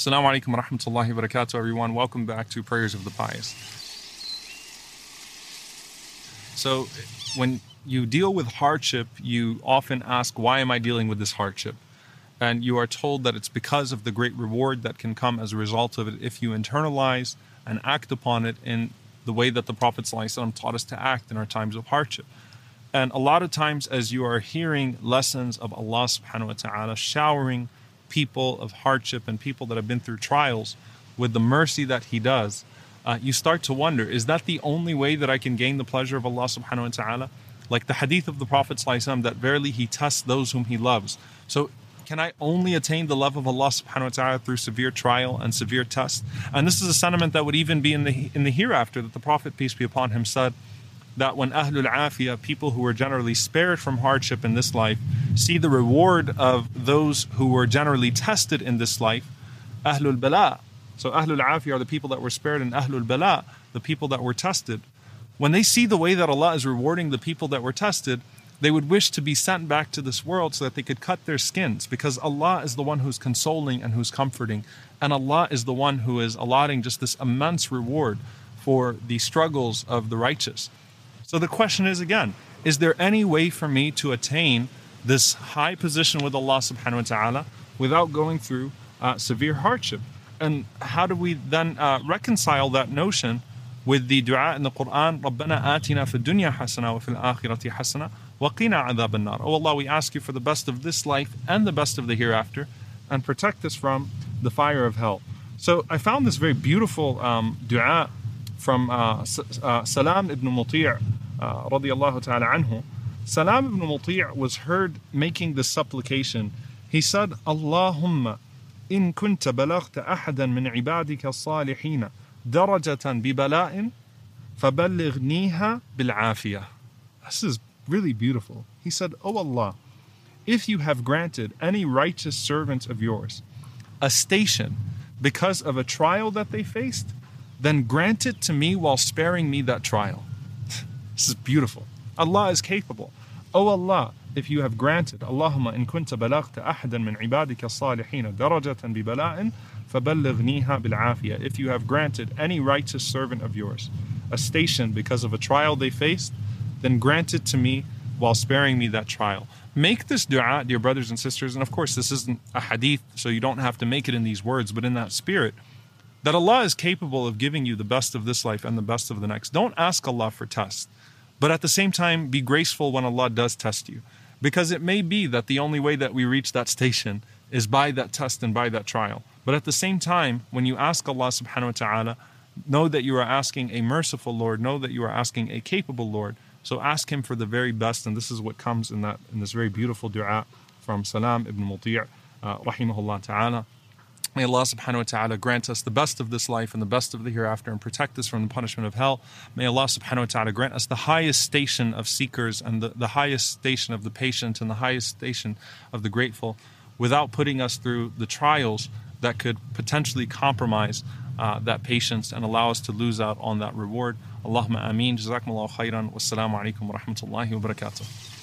Assalamu alaikum wa rahmatullahi wa barakatuh, everyone. Welcome back to Prayers of the Pious. So, when you deal with hardship, you often ask, Why am I dealing with this hardship? And you are told that it's because of the great reward that can come as a result of it if you internalize and act upon it in the way that the Prophet ﷺ taught us to act in our times of hardship. And a lot of times, as you are hearing lessons of Allah subhanahu wa ta'ala showering people of hardship and people that have been through trials with the mercy that He does, uh, you start to wonder is that the only way that I can gain the pleasure of Allah subhanahu wa ta'ala? Like the hadith of the Prophet that verily He tests those whom He loves. So, can I only attain the love of Allah subhanahu wa ta'ala through severe trial and severe test? And this is a sentiment that would even be in the in the hereafter that the Prophet, peace be upon him, said that when Ahlul Afiyah, people who were generally spared from hardship in this life, see the reward of those who were generally tested in this life, Ahlul Bala. So Ahlul Afiyah are the people that were spared, and Ahlul Bala, the people that were tested. When they see the way that Allah is rewarding the people that were tested, they would wish to be sent back to this world so that they could cut their skins because Allah is the one who's consoling and who's comforting. And Allah is the one who is allotting just this immense reward for the struggles of the righteous. So the question is again, is there any way for me to attain this high position with Allah subhanahu wa ta'ala without going through uh, severe hardship? And how do we then uh, reconcile that notion with the dua in the Quran, رَبَّنَا آتِنَا فِي الدُّنْيَا حَسَنَةً وَفِي الْآخِرَةِ حَسَنَةً وَقِنَا عَذَابَ النَّارِ Oh Allah, we ask you for the best of this life and the best of the hereafter and protect us from the fire of hell. So I found this very beautiful um, dua from uh, uh, Salam ibn Muti' uh, radiallahu ta'ala anhu. Salam ibn Muti' was heard making this supplication. He said, Allahumma balagta ahadan min ibadika salihina darajatan bi bala'in faballighniha bil afiyah. This is really beautiful. He said, O oh Allah, if you have granted any righteous servant of yours a station because of a trial that they faced, then grant it to me while sparing me that trial. This is beautiful. Allah is capable. O oh Allah, if you have granted, Allahumma in kunta balagta ahadan min ibadika salihina darajatan bi bala'in bil afiyah. If you have granted any righteous servant of yours a station because of a trial they faced, then grant it to me while sparing me that trial. Make this dua, dear brothers and sisters, and of course, this isn't a hadith, so you don't have to make it in these words, but in that spirit, that Allah is capable of giving you the best of this life and the best of the next. Don't ask Allah for tests, but at the same time, be graceful when Allah does test you. Because it may be that the only way that we reach that station is by that test and by that trial. But at the same time, when you ask Allah subhanahu wa ta'ala, know that you are asking a merciful Lord, know that you are asking a capable Lord so ask him for the very best, and this is what comes in that in this very beautiful dua from Salam ibn Muti' uh, rahimahullah ta'ala. May Allah subhanahu wa ta'ala grant us the best of this life and the best of the hereafter and protect us from the punishment of hell. May Allah subhanahu wa ta'ala grant us the highest station of seekers and the, the highest station of the patient and the highest station of the grateful without putting us through the trials that could potentially compromise uh, that patience and allow us to lose out on that reward. Allahumma ameen. Jazakumullahu khairan. Wassalamu alaikum wa rahmatullahi wa barakatuh.